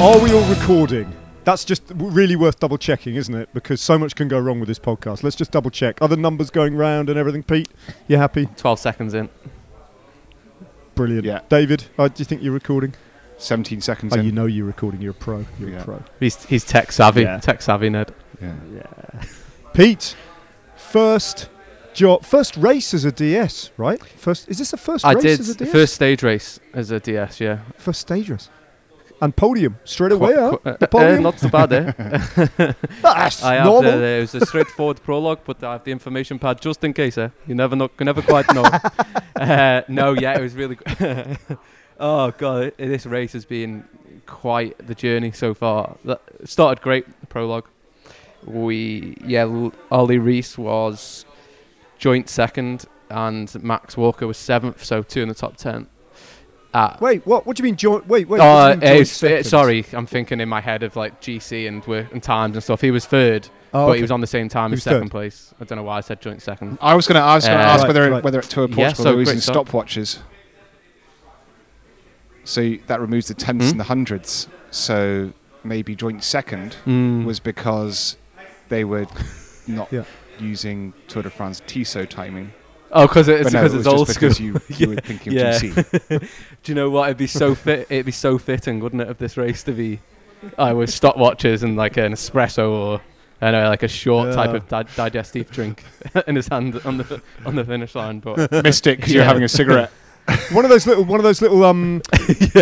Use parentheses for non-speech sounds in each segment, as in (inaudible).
Are we all recording? That's just really worth double checking, isn't it? Because so much can go wrong with this podcast. Let's just double check. Are the numbers going round and everything. Pete, you happy? 12 seconds in. Brilliant. Yeah. David, uh, do you think you're recording? 17 seconds Oh, in. you know you're recording. You're a pro. You're Yeah. a pro. He's, he's tech savvy. Yeah. Tech savvy, Ned. Yeah. Pete, first job, first race as a DS, right? First, is this the first I race did as a DS? first stage race as a DS, yeah. First stage race. And podium straight Qu- away, huh? qu- uh, The uh, not so bad, eh? (laughs) That's I have normal. the, it was a straightforward (laughs) prologue, but I have the information pad just in case. Eh? You never know, you never quite know. (laughs) uh, no, yeah, it was really. Good. oh god, this race has been quite the journey so far. That started great the prologue. We yeah, Ollie Rees was joint second, and Max Walker was seventh, so two in the top ten. Uh, Wait, what? What do you mean joint? Wait, wait. uh, what do you mean uh, second? sorry, I'm thinking in my head of like GC and work and times and stuff. He was third, Oh, but okay. he was on the same time He as second third. place. I don't know why I said joint second. I was going to ask, Uh, ask Right, whether right. whether at Tour of Yeah, so they're using great stopwatches. So that removes the tenths Hmm? and the hundreds. So maybe joint second Mm. was because they were not (laughs) Yeah. using Tour de France Tissot timing. Oh, because it's but no, because it it's old just school. because you, (laughs) you were thinking Yeah. of GC. (laughs) Do you know what? It'd be so fit. It'd be so fitting, wouldn't it, of this race to be uh, with stopwatches and like an espresso or I know, like a short type of di- digestive drink (laughs) in his hand on the on the finish line. But missed it because you're having a cigarette. one of those little, one of those little, um,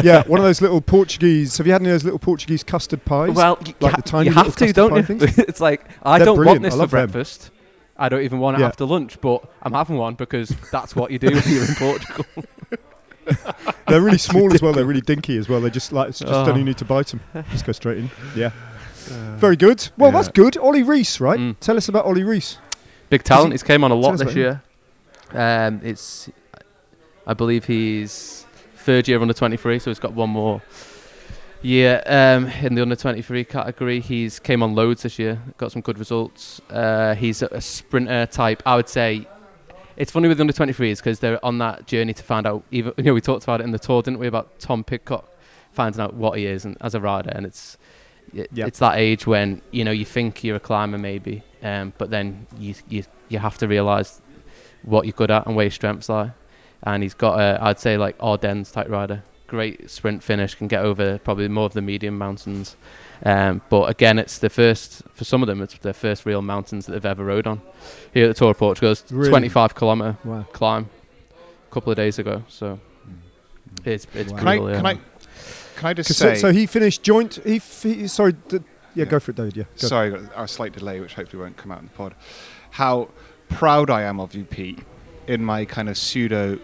yeah. one of those little Portuguese. Have you had any of those little Portuguese custard pies? well, you, Like ha- the tiny you have to, don't you? things? it's like I They're don't brilliant. want this I for breakfast. them. I don't even want it Yeah. after lunch, but I'm having one because that's what you do when you're in (laughs) Portugal. (laughs) They're really small as well. They're really dinky as well. They just like it's just Oh. don't even need to bite them. Just go straight in. (laughs) Yeah. Very good. Well, yeah. that's good. Ollie Rees, right? Mm. Tell us about Ollie Rees. Big talent. He's came on a lot this year. Um, it's, I believe he's third year under 23, so he's got one more year um, in the under 23 category. He's came on loads this year, got some good results. Uh, he's a, a sprinter type. I would say it's funny with the under 23s because they're on that journey to find out. Even (laughs) you know, we talked about it in the tour, didn't we, about Tom Pidcock finding out what he is and, as a rider, and it's. It, Yep. It's that age when you know you think you're a climber maybe, um, but then you you you have to realise what you're good at and where your strengths lie. And he's got a, I'd say like Ardennes type rider, great sprint finish, can get over probably more of the medium mountains. Um, but again, it's the first for some of them. It's their first real mountains that they've ever rode on. Here at the Tour of Portugal, it's Really? 25 kilometer Wow. climb a couple of days ago. So it's it's Wow. Can I, brutal. can. I, can I just 'Cause say? So, so he finished joint. He, f- he sorry. D- yeah, Yeah. go for it, David. Yeah. Go. Sorry, got a slight delay, which hopefully won't come out in the pod. How proud I am of you, Pete, in my kind of pseudo,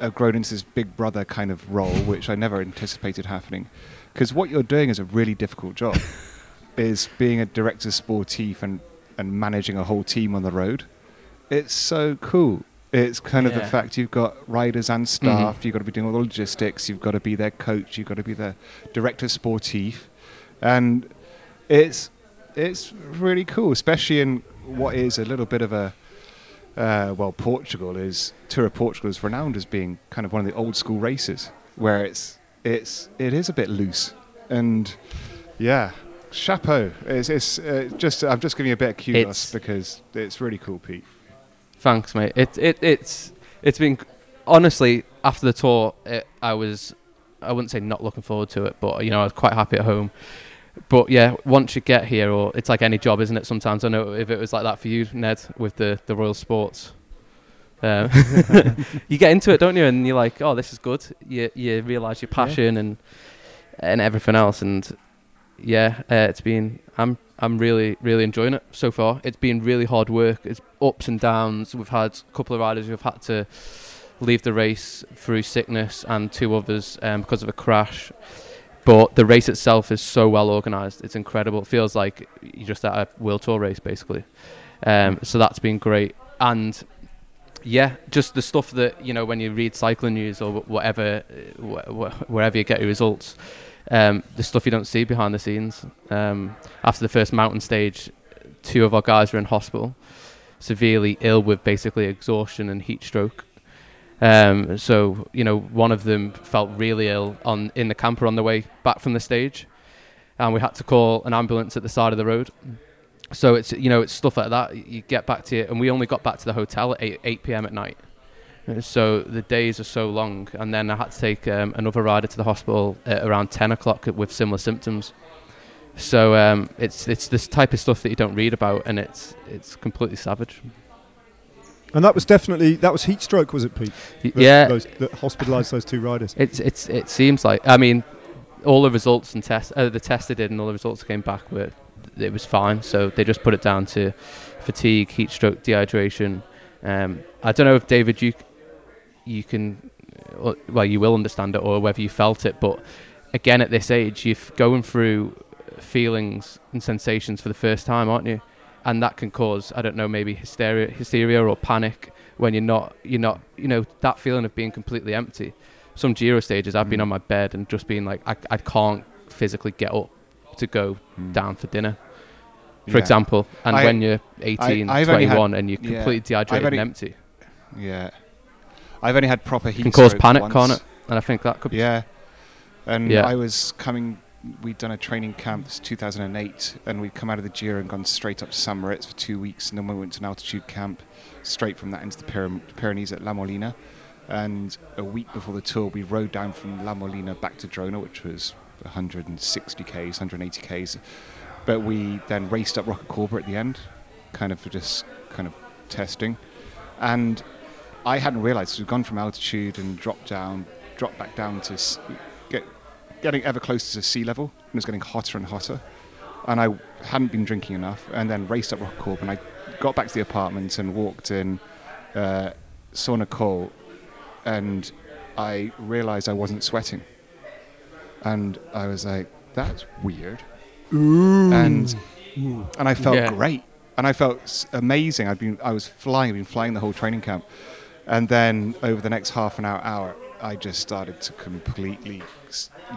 uh, grown into this big brother kind of role, which I never anticipated happening. Because what you're doing is a really difficult job, (laughs) is being a director sportif and, and managing a whole team on the road. It's so cool. It's kind of the fact you've got riders and staff, you've got to be doing all the logistics, you've got to be their coach, you've got to be their director sportif. And it's it's really cool, especially in what is a little bit of a uh, well, Portugal is Tour of Portugal is renowned as being kind of one of the old school races where it's it's it is a bit loose and yeah, chapeau. It's, it's uh, just I'm just giving you a bit of kudos because it's really cool, Pete. Thanks, mate. It it it's it's been honestly after the tour, it, I was I wouldn't say not looking forward to it, but you know I was quite happy at home. But yeah, once you get here, or it's like any job, isn't it? Sometimes I know if it was like that for you, Ned, with the the Royal Sports. Um, (laughs) you get into it, don't you? And you're like, oh, this is good. You you realise your passion and and everything else, and yeah, uh, it's been. I'm I'm really really enjoying it so far. It's been really hard work. It's ups and downs. We've had a couple of riders who've had to leave the race through sickness, and two others um, because of a crash. But the race itself is so well organised. It's incredible. It feels like you're just at a World Tour race, basically. Um, so that's been great. And yeah, just the stuff that you know when you read cycling news or whatever, uh, wh- wh- wherever you get your results, um, the stuff you don't see behind the scenes. Um, after the first mountain stage, two of our guys were in hospital, severely ill with basically exhaustion and heat stroke. Um, so you know, one of them felt really ill on in the camper on the way back from the stage, and we had to call an ambulance at the side of the road. So it's you know it's stuff like that. You get back to it, and we only got back to the hotel at eight, 8 p.m. at night. So the days are so long, and then I had to take um, another rider to the hospital at around 10 o'clock with similar symptoms. So um, it's it's this type of stuff that you don't read about, and it's it's completely savage. And that was definitely that was heat stroke, was it, Pete? That- yeah, those, that hospitalised those two riders. It's it's it seems like I mean, all the results and tests, uh, the tests they did and all the results came back were it was fine. So they just put it down to fatigue, heat stroke, dehydration. Um, I don't know if David you you can uh, well you will understand it or whether you felt it, but again at this age you're going through feelings and sensations for the first time, aren't you? And that can cause I don't know maybe hysteria, hysteria or panic when you're not you're not you know that feeling of being completely empty some Giro stages, I've been Mm. on my bed and just been like, I, I can't physically get up to go Mm. down for dinner, for Yeah. example. And I- when you're 18, I've only had- 21, and you're yeah, completely dehydrated only- and empty, Yeah. I've only had proper heat it can cause panic, once. can't it? And I think that could be. Yeah. And Yeah. I was coming, we'd done a training camp, this 2008, and we'd come out of the Giro and gone straight up to San for two weeks, and then we went to an altitude camp, straight from that into the Pyram- Pyrenees at La Molina. And a week before the tour, we rode down from La Molina back to Girona, which was 160 k's, 180 k's. But we then raced up Roca Corba at the end, kind of for just kind of testing. And I hadn't realised we'd gone from altitude and dropped down, dropped back down to getting ever closer to sea level, and it was getting hotter and hotter. And I hadn't been drinking enough, and then raced up Roca Corba, and I got back to the apartment and walked in, uh, saw Nicole, and I realised I wasn't sweating, and I was like, "That's weird," Ooh. and and I felt Yeah. great, and I felt amazing. I'd been, I was flying, I'd been flying the whole training camp, and then over the next half an hour, hour, I just started to completely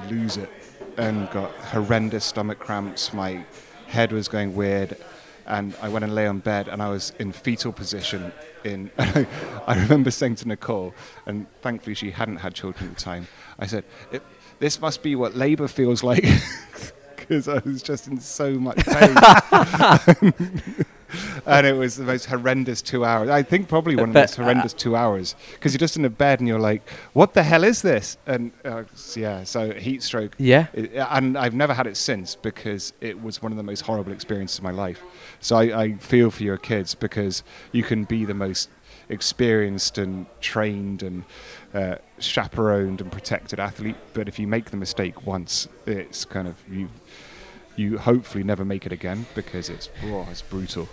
lose it, and got horrendous stomach cramps. My head was going weird, and I went and lay on bed, and I was in fetal position. In, (laughs) I remember saying to Nicole, and thankfully she hadn't had children at the time. I said, "It- "This must be what labour feels like." (laughs) because I was just in so much pain. (laughs) and it was the most horrendous two hours. I think probably one of the most horrendous two hours because you're just in a bed and you're like, "What the hell is this?" And uh, yeah, so heat stroke. Yeah. It, and I've never had it since because it was one of the most horrible experiences of my life. So I, I feel for your kids because you can be the most experienced and trained and uh, chaperoned and protected athlete, but if you make the mistake once, it's kind of you. You hopefully never make it again because it's oh, it's brutal.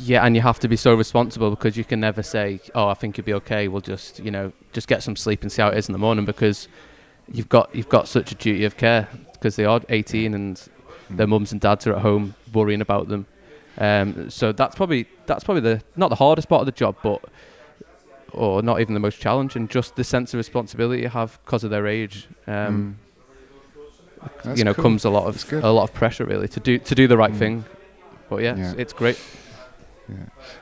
Yeah, and you have to be so responsible because you can never say, "Oh, I think you'll be okay. We'll just, you know, just get some sleep and see how it is in the morning." Because you've got you've got such a duty of care because they are 18 and their mums and dads are at home worrying about them. Um, so that's probably that's probably the not the hardest part of the job, but or not even the most challenging. Just the sense of responsibility you have because of their age. Um, That's you know, cool. comes a lot of a lot of pressure really to do to do the right Mm. thing. But yeah, Yeah. It's, it's great.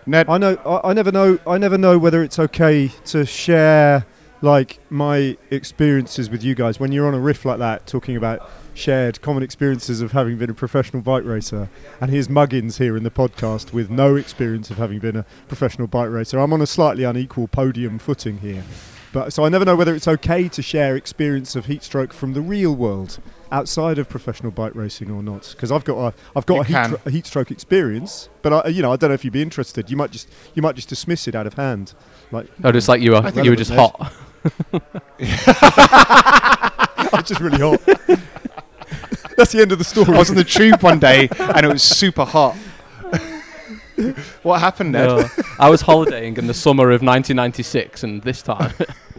Ned, I know. I, I never know. I never know whether it's okay to share like my experiences with you guys when you're on a riff like that, talking about shared common experiences of having been a professional bike racer. And here's Muggins here in the podcast with no experience of having been a professional bike racer. I'm on a slightly unequal podium footing here. But so I never know whether it's okay to share experience of heat stroke from the real world outside of professional bike racing or not. Because I've got a I've got a heat, can. a heat stroke experience, but I, you know I don't know if you'd be interested. You might just you might just dismiss it out of hand. Like Oh, just like you were, I think you were just hot. (laughs) (laughs) I'm just really hot. (laughs) That's the end of the story. I was on the tube one day and it was super hot. (laughs) what happened, Ned? No. I was holidaying in the summer of 1996, and this time, (laughs)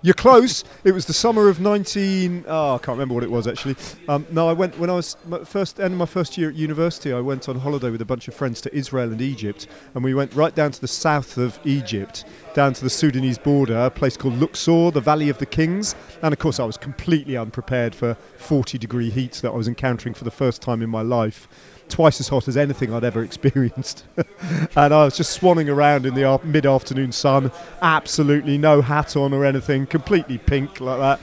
You're close. It was the summer of 19. Oh, I can't remember what it was actually. Um, no, I went when I was my first end of my first year at university. I went on holiday with a bunch of friends to Israel and Egypt, and we went right down to the south of Egypt, down to the Sudanese border, a place called Luxor, the Valley of the Kings. And of course, I was completely unprepared for 40 degree heat that I was encountering for the first time in my life. Twice as hot as anything I'd ever experienced. (laughs) and I was just swanning around in the mid afternoon sun, absolutely no hat on or anything, completely pink like that.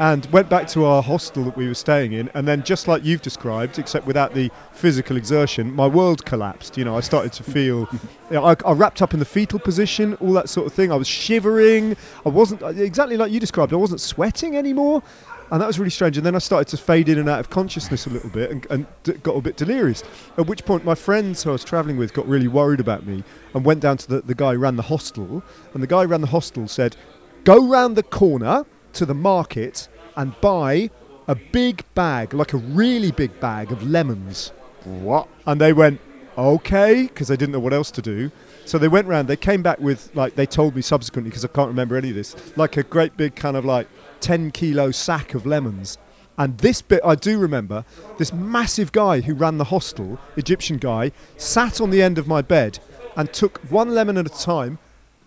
and went back to our hostel that we were staying in. And then, just like you've described, except without the physical exertion, my world collapsed. You know, I started to feel, (laughs) you know, I, I wrapped up in the fetal position, all that sort of thing. I was shivering. I wasn't exactly like you described. I wasn't sweating anymore. And that was really strange. And then I started to fade in and out of consciousness a little bit and, and d- got a bit delirious. At which point, my friends who I was travelling with got really worried about me and went down to the, the guy who ran the hostel. And the guy who ran the hostel said, Go round the corner to the market and buy a big bag, like a really big bag of lemons. What? And they went, okay, because they didn't know what else to do. So they went round, they came back with, like, they told me subsequently, because I can't remember any of this, like a great big kind of like 10 kilo sack of lemons. And this bit I do remember this massive guy who ran the hostel, Egyptian guy, sat on the end of my bed and took one lemon at a time,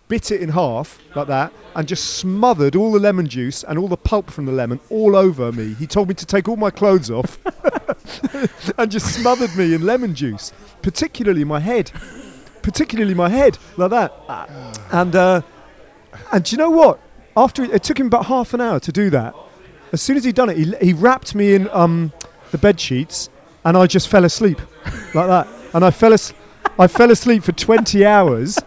bit it in half like that, and just smothered all the lemon juice and all the pulp from the lemon all over me. He told me to take all my clothes off (laughs) and just smothered me in lemon juice, particularly my head. Particularly my head, like that. And, uh, and do you know what? After it, took him about half an hour to do that. As soon as he'd done it, he, he wrapped me in um, the bed sheets, and I just fell asleep (laughs) like that. And I fell as- I fell asleep for 20 hours,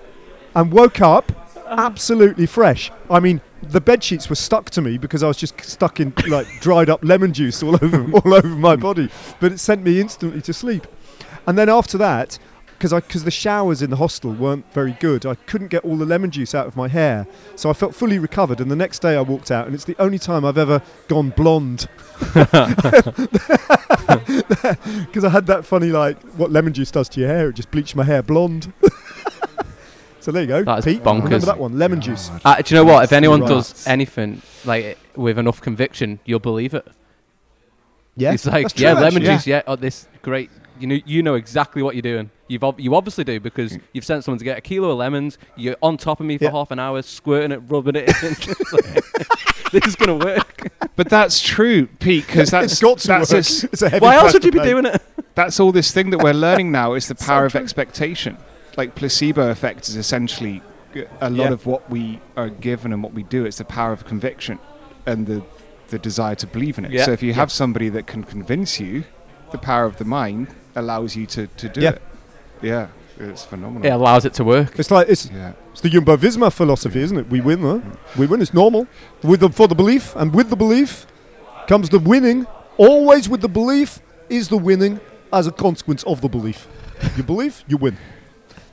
and woke up absolutely fresh. I mean, the bed sheets were stuck to me because I was just stuck in like dried up lemon juice all over (laughs) all over my body. But it sent me instantly to sleep. And then after that, because I because the showers in the hostel weren't very good. I couldn't get all the lemon juice out of my hair, so I felt fully recovered. And the next day I walked out, and it's the only time I've ever gone blonde. (laughs) Because I had that funny like what lemon juice does to your hair. It just bleached my hair blonde. (laughs) so there you go. That is Pete, bonkers. Remember that one? Lemon juice. Uh, do you know what? If anyone Right. does anything like with enough conviction, you'll believe it. Yeah, it's like, that's true, yeah, lemon actually. juice. Yeah, oh, this great. You know, you know exactly what you're doing. You've ob- you obviously do because mm. you've sent someone to get a kilo of lemons. You're on top of me for Yeah. half an hour, squirting it, rubbing it. in. It's like, this is gonna work. But that's true, Pete, because that's it's got to that's work. a s- it's a heavy Why else price would to you be pay. doing it? that's all this thing that we're learning now is the (laughs) So power of expectation. Like placebo effect is essentially a lot Yeah. of what we are given and what we do. It's the power of conviction and the the desire to believe in it. Yeah. So if you have somebody that can convince you, the power of the mind allows you to, to do Yeah. it. Yeah, it's phenomenal. It allows it to work. It's like it's Yeah. It's the Jumbo Visma philosophy, isn't it? We win, huh? We win. It's normal. With the, for the belief, and with the belief comes the winning. Always with the belief is the winning as a consequence of the belief. You believe, you win.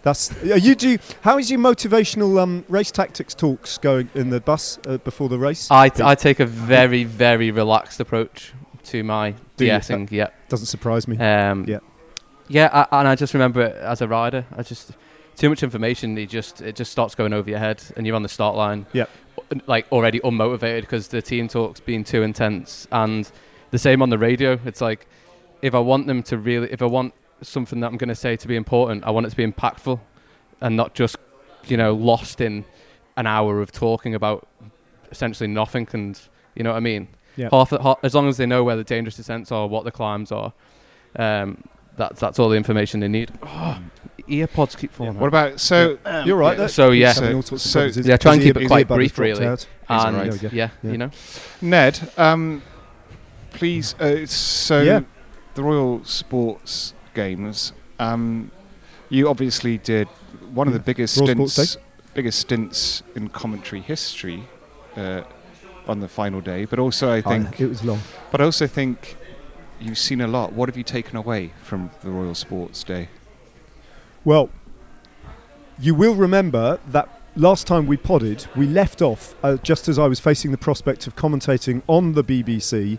That's uh, you do. How is your motivational um, race tactics talks going in the bus uh, before the race? I, I take a very very relaxed approach to my Do. Yeah. Doesn't surprise me. Um, Yeah. Yeah, I, and I just remember it as a rider. I just too much information. It just it just starts going over your head, and you're on the start line. Yep. Like already unmotivated because the team talks being too intense, and the same on the radio. It's like if I want them to really, if I want something that I'm going to say to be important, I want it to be impactful, and not just you know lost in an hour of talking about essentially nothing. And you know what I mean. Yeah. Half, half as long as they know where the dangerous descents are, what the climbs are, um, that's that's all the information they need. Oh, earpods keep falling. What about so? You're right. yeah, so, yeah. He's having all sorts of So- yeah, try and keep it quite his earbud has brief, really. and alright. There we go. yeah, Yeah. you know, Ned, um, please. Uh, so Yeah. the Royal Sports Games. Um, you obviously did one of the Mm. biggest Royal stints, biggest stints in commentary history uh, on the final day. But also, I Oh, think, it was long. but I also think you've seen a lot. What have you taken away from the Royal Sports Day? Well, you will remember that last time we podded, we left off uh, just as I was facing the prospect of commentating on the BBC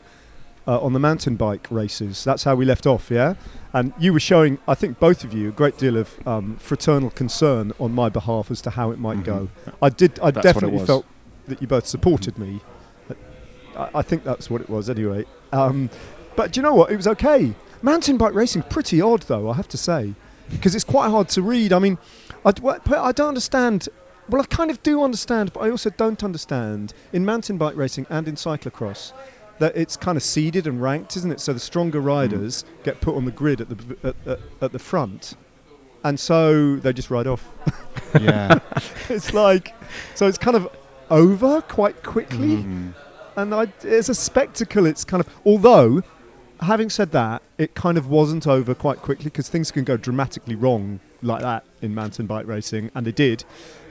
uh, on the mountain bike races. That's how we left off, yeah? And you were showing, I think both of you, a great deal of um, fraternal concern on my behalf as to how it might Mhm. go. I did. I That's definitely felt that you both supported me. I, I think that's what it was, anyway. Um, but do you know what? It was okay. Mountain bike racing pretty odd, though. I have to say, because it's quite hard to read. I mean, I, d- well, but I don't understand. Well, I kind of do understand, but I also don't understand in mountain bike racing and in cyclocross that it's kind of seeded and ranked, isn't it? So the stronger riders get put on the grid at the at, at, at the front, and so they just ride off. Yeah. (laughs) it's like, so it's kind of over quite quickly. Mhm. and I, as a spectacle, it's kind of. Although, having said that, it kind of wasn't over quite quickly because things can go dramatically wrong like that in mountain bike racing, and they did.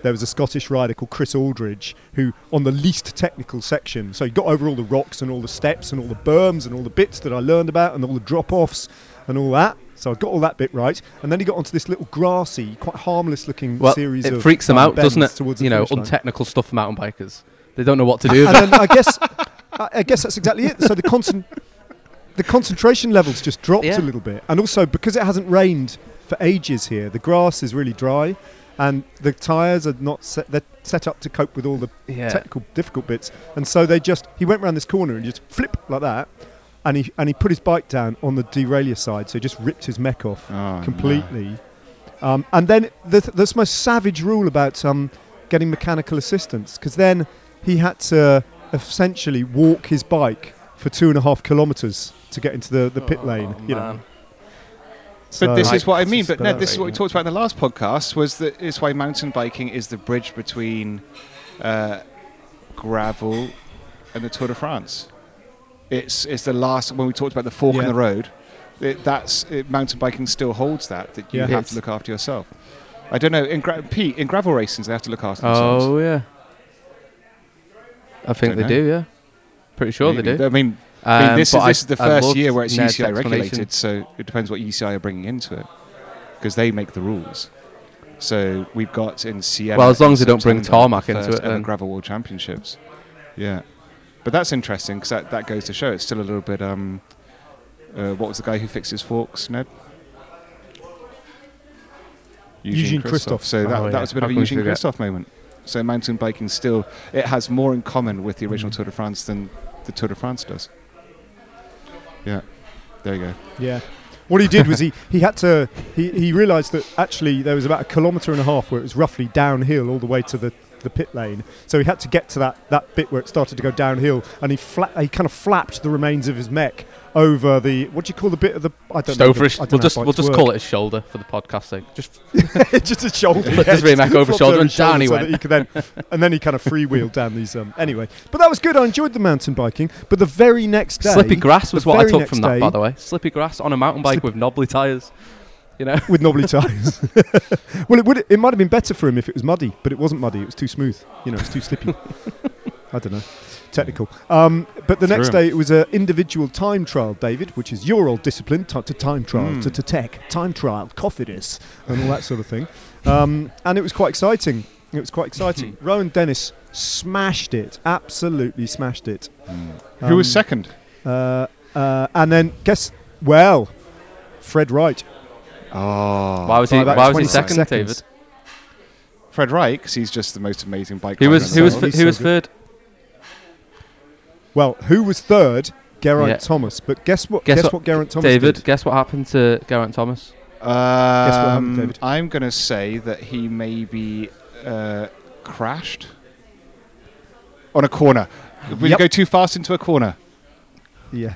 There was a Scottish rider called Chris Aldridge who, on the least technical section, so he got over all the rocks and all the steps and all the berms and all the bits that I learned about and all the drop offs and all that. So I got all that bit right, and then he got onto this little grassy, quite harmless-looking Well, series it of freaks them um, out, doesn't it? You know, untechnical stuff for mountain bikers. They don't know what to do. and then I (laughs) guess I I guess that's exactly it. So the concent- the concentration levels just dropped Yeah. a little bit, and also because it hasn't rained for ages here, the grass is really dry, and the tires are not set. They're set up to cope with all the yeah. technical difficult bits, and so they just he went around this corner and just flip like that. And he, and he put his bike down on the derailleur side, so he just ripped his mech off Oh, no. completely. Um, and then the, th- this most savage rule about um, getting mechanical assistance, because then he had to essentially walk his bike for two and a half kilometres to get into the, the pit lane. You know, Man. But this So- is what I mean. But But no, that- this is what we talked about in the last podcast. Was that is why mountain biking is the bridge between uh, gravel and the Tour de France. It's it's the last when we talked about the fork in the road. It, that's it, mountain biking still holds that that you Yeah. have It's- to look after yourself. I don't know in gra- Pete in gravel racing they have to look after themselves. Oh yeah. I think Don't they know. do. Yeah. Pretty sure Maybe. they do. I mean, I mean, Um, this is but this is the I- I first year where it's Ned's UCI regulated, so it depends what UCI are bringing into it because they make the rules. So we've got in Siena. Well, as long as they don't bring tarmac into it, ever then- gravel world championships. Yeah, but that's interesting because that, that goes to show it's still a little bit. Um, uh, what was the guy who fixes forks, Ned? Eugene Christophe. So that, Oh, that yeah. was a bit How of a Eugene forget? Christophe moment. So mountain biking still it has more in common with the original Mm. Tour de France than the Tour de France does. Yeah, there you go. Yeah. What he did was he, he had to he, he realised that actually there was about a kilometre and a half where it was roughly downhill all the way to the, the pit lane. So he had to get to that, that bit where it started to go downhill, and he fla- he kind of flapped the remains of his mech over the what do you call the bit of the I don't know. over the- his, we'll just we'll just call it his shoulder for the podcast sake. Just (laughs) just a shoulder. Yeah, just mech over shoulder and down he so went. he could then, and then he kind of freewheeled down these. Um, anyway, but that was good. I enjoyed the mountain biking. But the very next day, slippy grass was what I took from that, by the way. Slippy grass on a mountain bike Slip- with knobbly tires. You know. with knobbly tires. (laughs) well, it would. It might have been better for him if it was muddy, but it wasn't muddy. It was too smooth. You know, it's too slippy. (laughs) I don't know. Technical. Um, but the Threw next him. day it was an individual time trial, David, which is your old discipline, t- to time trial, Mm. to, to tech, time trial, cofidis, and all that sort of thing. Um, and it was quite exciting. It was quite exciting. (laughs) Rohan Dennis smashed it, absolutely smashed it. Who was Um, second? Uh, uh, and then guess, well, Fred Wright. Oh, Why was by he? about Why was he 26 second, seconds. David? Fred Wright, 'cause he's just the most amazing bike. Who was in who was world. Who was third? Well, who was third? Geraint Yeah. Thomas. But guess what? Guess Guess, what- what, Geraint Thomas David, did? guess what happened to Geraint Thomas? Guess what happened, Um, David? I'm going to say that he maybe uh, crashed on a corner. Will you Yep. go too fast into a corner? Yeah.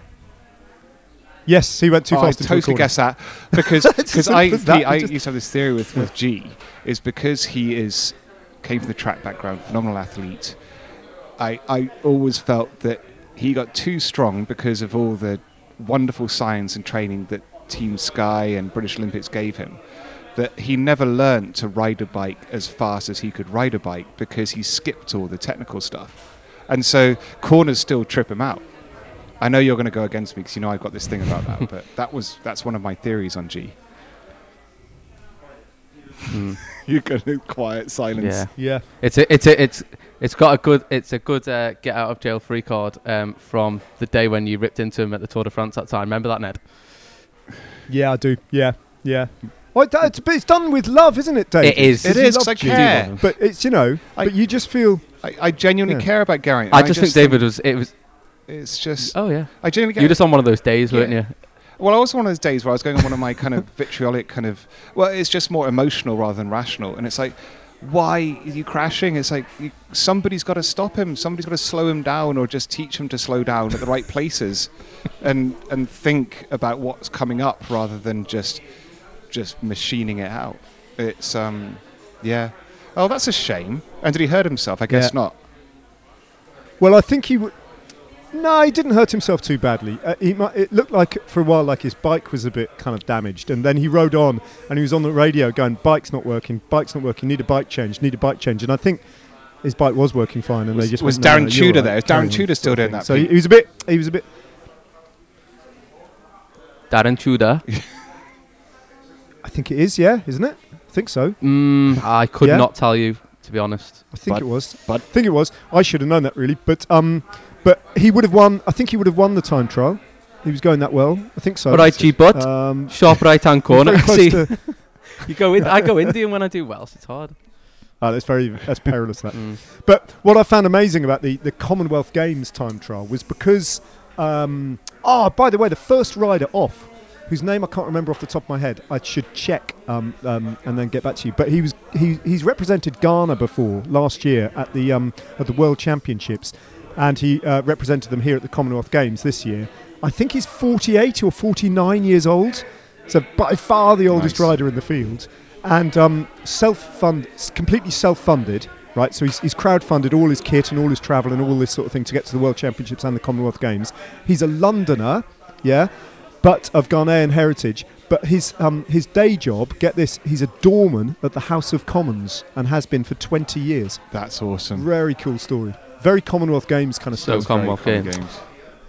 Yes, he went too Oh, fast. I into a totally corner. guess that (laughs) because because I that. Pete, I (laughs) used to have this theory with, with G is because he is came from the track background, phenomenal athlete. I I always felt that he got too strong because of all the wonderful science and training that Team Sky and British Olympics gave him. That he never learned to ride a bike as fast as he could ride a bike because he skipped all the technical stuff, and so corners still trip him out. I know you're going to go against me because you know I've got this thing about that, (laughs) but that was that's one of my theories on G. Mm, (laughs) You got a quiet silence. yeah, Yeah. it's a, it's a, it's it's got a good it's a good uh, get out of jail free card um, from the day when you ripped into him at the Tour de France that time. Remember that, Ned? Yeah, I do. Yeah. Yeah. Well, it's, but it's done with love, isn't it, David? It is. It is. You is, love 'cause I G. care. But it's you know, I- but you just feel I, I genuinely Yeah. care about Gary. I just think David was it was. It's just Oh yeah, I genuinely you were get. just on one of those days, weren't Yeah. you? Well, I was one of those days where I was going on one of my kind of (laughs) vitriolic kind of. Well, it's just more emotional rather than rational, and it's like. Why are you crashing? It's like you, somebody's got to stop him. Somebody's got to slow him down, or just teach him to slow down at the right places, (laughs) and and think about what's coming up rather than just just machining it out. It's um, yeah. Oh, that's a shame. And did he hurt himself? I guess Yeah. not. well. I think he. W- No, he didn't hurt himself too badly. Uh, he mu- it looked like for a while like his bike was a bit kind of damaged, and then he rode on and he was on the radio going, "Bike's not working. Bike's not working. Need a bike change. Need a bike change." And I think his bike was working fine, and Was- they just was went, Darren no, Tudor all there? Is Darren Tudor still doing that, So he, he was a bit. He was a bit. Darren Tudor. (laughs) I think it is. Yeah, isn't it? I think so. Mm, I could Yeah? not tell you, to be honest. I think But- it was. but- I think it was. I should have known that really, but um, but he would have won. I think he would have won the time trial. He was going that well. I think so. All right, G butt. Um, sharp right hand (laughs) corner. (laughs) See, you go in. I go Indian when I do well. So it's hard. oh, that's very that's perilous. That. Mm. But what I found amazing about the, the Commonwealth Games time trial was because, um, oh, by the way, the first rider off, whose name I can't remember off the top of my head, I should check um, um, and then get back to you. But he was he, he's represented Ghana before last year at the um, at the World Championships, and he uh, represented them here at the Commonwealth Games this year. I think he's 48 or 49 years old, so by far the oldest Nice. rider in the field, and um, self-fund, completely self-funded right? So he's, he's crowd-funded all his kit and all his travel and all this sort of thing to get to the World Championships and the Commonwealth Games. He's a Londoner, yeah, but of Ghanaian heritage. But his um, his day job, get this, he's a doorman at the House of Commons and has been for 20 years. That's awesome. Very cool story. Very Commonwealth Games kind of So stuff. Commonwealth Very Games. common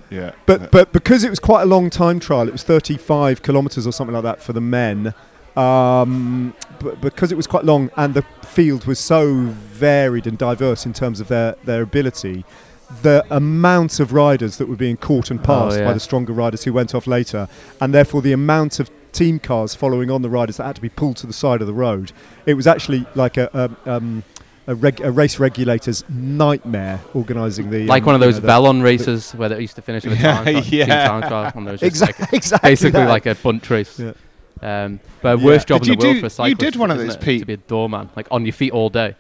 Yeah. But but because it was quite a long time trial, it was 35 kilometres or something like that for the men. Um, but because it was quite long and the field was so varied and diverse in terms of their, their ability, the amount of riders that were being caught and Oh, passed by the stronger riders who went off later, and therefore the amount of team cars following on the riders that had to be pulled to the side of the road, it was actually like a. a um, a, reg- a race regulator's nightmare organising the Like um, one of you those know, the- Velon races where they used to finish with a (laughs) Yeah, time trial, team yeah. time trial, and there was just like Exactly, exactly basically that. like a bunt race. Yeah. Um, but Yeah. worst job Did in the world do- for a you cyclist. did one of those, it, Pete? To be a doorman, like on your feet all day.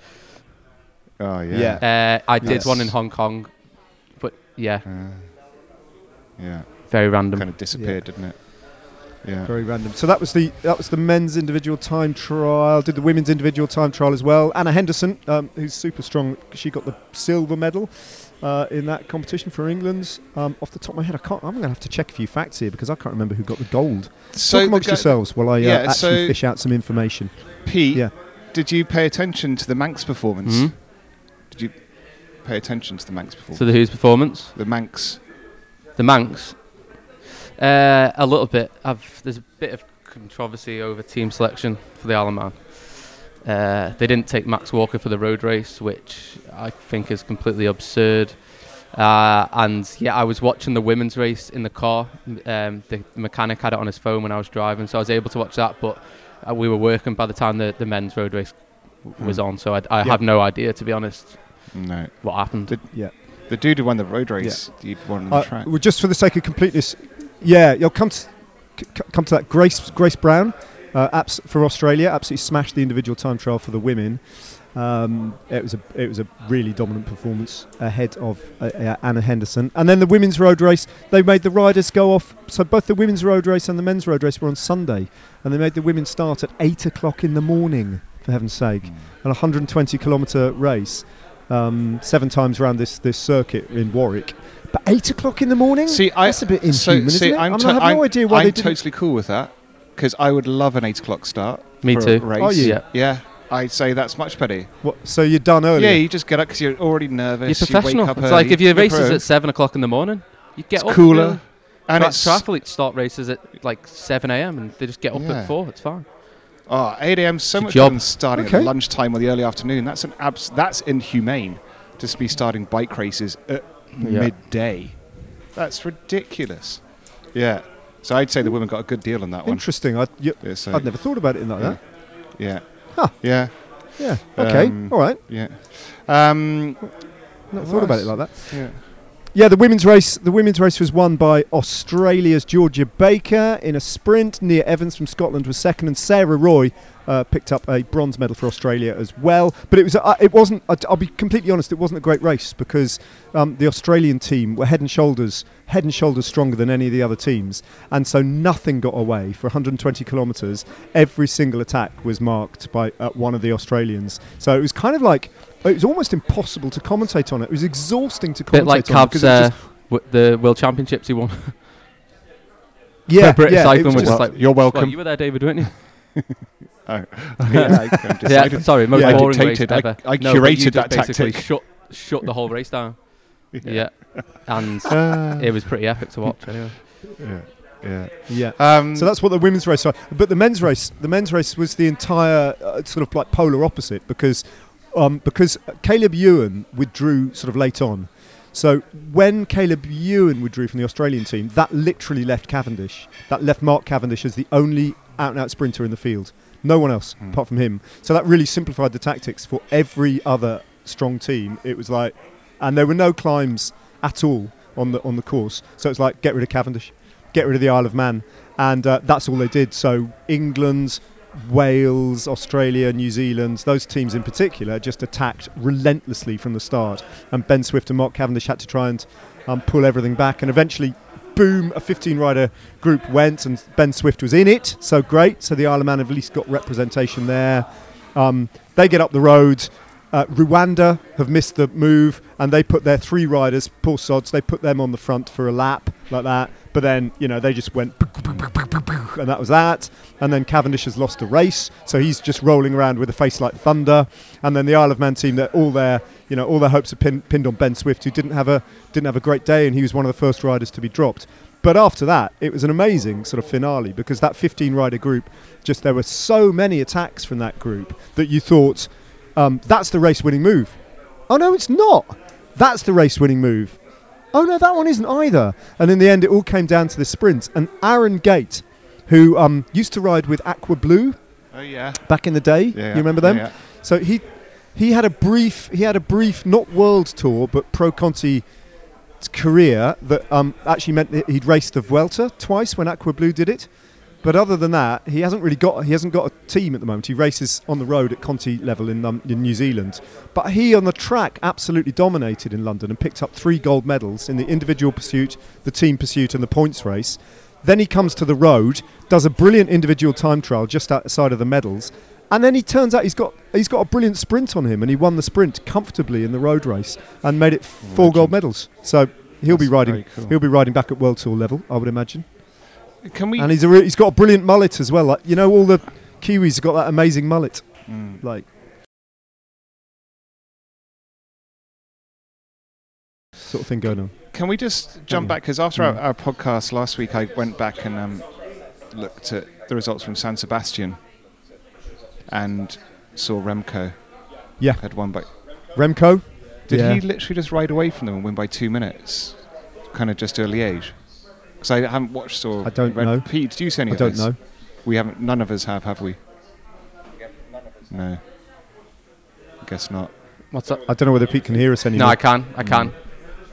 Oh yeah. Yeah. Uh, I did Yes. one in Hong Kong, but yeah, Uh, yeah. very random. Kind of disappeared, didn't it? Yeah. Very random. So that was the that was the men's individual time trial. Did the women's individual time trial as well. Anna Henderson, um, who's super strong, she got the silver medal uh, in that competition for England. Um, off the top of my head, I can't. I'm going to have to check a few facts here because I can't remember who got the gold. So Talk amongst guy- yourselves while I uh, Yeah, actually so- fish out some information. Pete, Yeah. did you pay attention to the Manx performance? Mhm. Did you pay attention to the Manx performance? So the Who's performance, the Manx. the Manx, uh, a little bit. I've, there's a bit of controversy over team selection for the Isle of Man. Uh, they didn't take Max Walker for the road race, which I think is completely absurd. Uh, and yeah, I was watching the women's race in the car. Um, the, the mechanic had it on his phone when I was driving, so I was able to watch that. But uh, we were working by the time the, the men's road race w- was Hmm. on, so I, I Yeah. have no idea, to be honest, No. what happened. Did- Yeah. The dude who won the road race, he won on the Uh, track. well, just for the sake of completeness, yeah, you'll come to, c- come to that. Grace Grace Brown, uh, abs- for Australia, absolutely smashed the individual time trial for the women. Um, it was a it was a really dominant performance ahead of uh, uh, Anna Henderson, and then the women's road race. They made the riders go off. So both the women's road race and the men's road race were on Sunday, and they made the women start at eight o'clock in the morning. For heaven's sake, Mm. an 120 kilometre race, um, seven times around this this circuit in Warwick. But eight o'clock in the morning? See, I, That's a bit so- inhuman, see, isn't it? I'm I, mean, to- I have I'm- no idea why I'm they didn't. totally cool with that because I would love an eight o'clock start. Me for too. A race. Are you? Yeah. Yeah, I'd say that's much better. What, so you're done early. Yeah, you just get up because you're already nervous. You're nervous. professional. You wake up it's like if your you're race is at seven o'clock in the morning, you get It's up. cooler, early. and Tri- it's triathletes start races at like seven a.m. and they just get up Yeah. at four. It's fine. oh, 8 a.m. so It's much job. better starting Okay. at lunchtime or the early afternoon. That's an abs- That's inhumane. To be starting bike races at Yeah. midday. That's ridiculous. Yeah. So I'd say the women got a good deal on that one. Interesting. I'd, Yeah, so- I'd never thought about it in like Yeah. that. Yeah. Huh. Yeah. Yeah. Okay. Um, All right. Yeah. Um, Not thought about it like that. yeah. Yeah, the women's race. The women's race was won by Australia's Georgia Baker in a sprint. Neah Evans from Scotland was second, and Sarah Roy uh, picked up a bronze medal for Australia as well. But it was. Uh, it wasn't. I- I'll be completely honest. It wasn't a great race because um, the Australian team were head and shoulders, head and shoulders stronger than any of the other teams, and so nothing got away for 120 kilometres. Every single attack was marked by uh, one of the Australians. So it was kind of like. It was almost impossible to commentate on it. It was exhausting to commentate Bit like on it because Cav's it was uh, w- the World Championships he won. (laughs) Yeah, British yeah, it cycling was was just- just like you're Well, welcome. you were there, David, weren't you? (laughs) (laughs) Oh. yeah, I kind of Yeah, sorry, most Yeah, I boring race dictated- I- ever. I No, curated that basically tactic. Shut, shut the whole race down. Yeah, and Ah. it was pretty epic to watch. Anyway, yeah, yeah. yeah. Um, So that's what the women's race was. But the men's race, the men's race was the entire uh, sort of like polar opposite because um, because Caleb Ewan withdrew sort of late on. So when Caleb Ewan withdrew from the Australian team, that literally left Cavendish. That left Mark Cavendish as the only out-and-out sprinter in the field. No one else Hmm. apart from him. So that really simplified the tactics for every other strong team. It was like, and there were no climbs at all on the on the course. So it's like get rid of Cavendish, get rid of the Isle of Man, and uh, that's all they did. So England, Wales, Australia, New Zealand, those teams in particular just attacked relentlessly from the start. And Ben Swift and Mark Cavendish had to try and um, pull everything back. And eventually, boom, a 15 rider group went, and Ben Swift was in it. So great. So the Isle of Man have at least got representation there. Um, they get up the road. Uh, Rwanda have missed the move, and they put their three riders, Paul sods, they put them on the front for a lap like that. But then, you know, they just went, and that was that. And then Cavendish has lost a race, so he's just rolling around with a face like thunder. And then the Isle of Man team, that all their, you know, all their hopes are pin, pinned on Ben Swift, who didn't have a didn't have a great day, and he was one of the first riders to be dropped. But after that, it was an amazing sort of finale because that 15 rider group, just there were so many attacks from that group that you thought um, that's the race winning move. Oh no, it's not. That's the race winning move. Oh no, that one isn't either. And in the end, it all came down to the sprint. And Aaron Gate, who um, used to ride with Aqua Blue oh yeah. back in the day, yeah. you remember them? Yeah. So he he had a brief he had a brief not world tour but pro Conti career that um, actually meant that he'd raced the Vuelta twice when Aqua Blue did it. But other than that, he hasn't really got he hasn't got a team at the moment. He races on the road at Conti level in um, in New Zealand. But he on the track absolutely dominated in London and picked up three gold medals in the individual pursuit, the team pursuit, and the points race. Then he comes to the road, does a brilliant individual time trial just outside of the medals, and then he turns out he's got he's got a brilliant sprint on him, and he won the sprint comfortably in the road race and made it four gold medals. So he'll be riding cool. he'll be riding back at world tour level, I would imagine. Can we? And he's a re- he's got a brilliant mullet as well. Like you know, all the Kiwis have got that amazing mullet. Mm. Like sort of thing going on. Can we just jump Mm. back? Because after our, Mm. our podcast last week, I went back and um, looked at the results from San Sebastian and saw Remco. Yeah. Had won by. Remco. Did Yeah. he literally just ride away from them and win by two minutes? Kind of just to Liège? Because I haven't watched or. I don't read- know. Pete, did you see any I of don't this? know. We haven't. None of us have, have we? No. I Guess not. what's up? I don't know whether Pete can hear us anymore. No, I can. I can.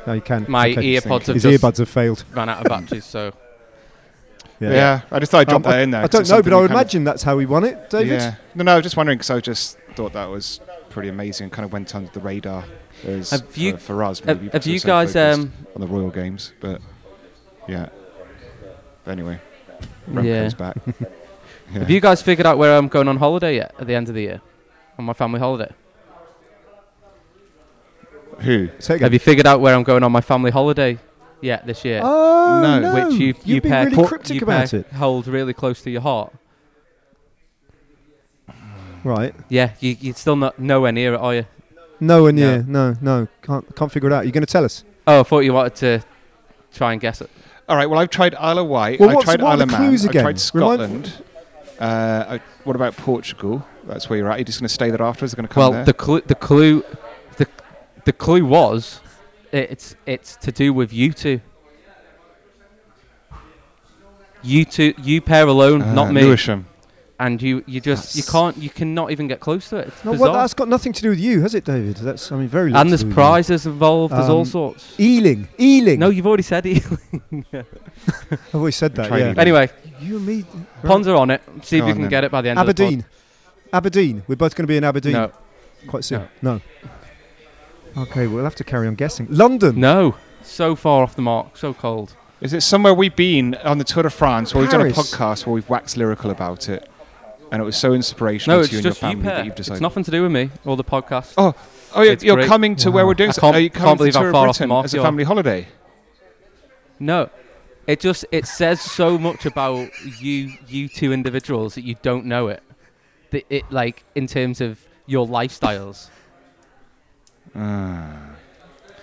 No, you can. My Okay. earpods have His just earbuds have failed. ran out of batteries, so (laughs) Yeah. I just thought I'd drop Um, that in there. I 'cause don't it's know, something but I we would kind of- imagine that's how he won it, David. Yeah. No, no, I was just wondering because I just thought that was pretty amazing. And Kind of went under the radar as Have for, you- for us. have, Maybe have because we're you so guys? focused Um, on the Royal Games, but yeah. But anyway, yeah. Remco's back. (laughs) Yeah. Have you guys figured out where I'm going on holiday yet? At the end of the year, on my family holiday. Who? Say again. Have you figured out where I'm going on my family holiday yet this year? Oh No. no! Which you you You've been pair, really put- cryptic you about pair it, hold really close to your heart. right? Yeah, you you're still not nowhere near it, are you? Nowhere near. No, no, can't can't figure it out. You're going to tell us? Oh, I thought you wanted to try and guess it. All right. Well, I've tried Isle of Wight. Well, I've tried what are Isle of Man. clues I've again? tried Remind- Scotland. Uh, I, what about Portugal? That's where you're at. You're just going to stay there afterwards. Going to come Well, there. the clue, the clue, the the clue was, it's it's to do with you two. You two, you pair alone, Uh, not me. Lewisham. And you, you just, you can't, you cannot even get close to it. It's No, bizarre. well, that's got nothing to do with you, has it, David? That's I mean very. little and to there's do with prizes involved. There's all Um, sorts. Ealing, Ealing. No, you've already said Ealing. (laughs) I've always said that. Yeah. Anyway, You and me. ponder on it. See if Go you can then. get it by the end of the. Aberdeen. Aberdeen. We're both going to be in Aberdeen pod. quite soon. No. Okay, we'll have to carry on guessing. London. No, no, so far off the mark, so cold. Is it somewhere we've been on the Tour de France where we've done a podcast where we've waxed lyrical about it, and it was so inspirational No, to it's you and your just you family pair. that you've It's nothing to do with me or the podcast. Oh, oh, you're, you're coming to where we're doing. I can't- are you can't believe how far off the mark as a you family holiday? No, it just it says so much about you you two individuals that you don't know it. That it like in terms of your lifestyles. Ah.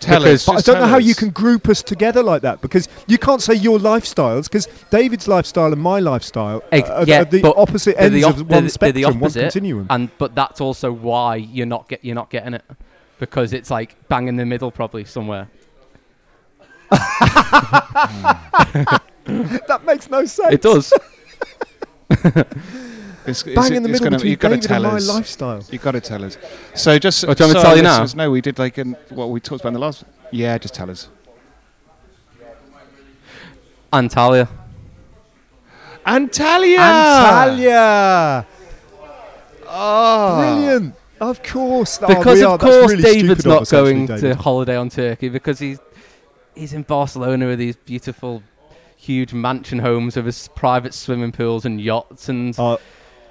Tell Because- us. But I don't know how you can group us together like that because you can't say your lifestyles because David's lifestyle and my lifestyle Ex- are, yeah, are the opposite ends the op- of one the- they're the spectrum, one continuum. And but that's also why you're not get you're not getting it because it's like bang in the middle probably somewhere. (laughs) that makes no sense. It does. (laughs) It's, it's, Bang in the it's middle gonna, between you've got to David tell and my us. lifestyle. You've got to tell us. So just. Oh, do you want me to tell you now? listeners know, we did like in what we talked about in the last. Yeah, just tell us. Antalya. Antalya. Antalya, Oh, brilliant. Of course, Oh, because we of are- course really David's not us, actually, going to holiday on Turkey because he's he's in Barcelona with these beautiful huge mansion homes with his private swimming pools and yachts and Uh,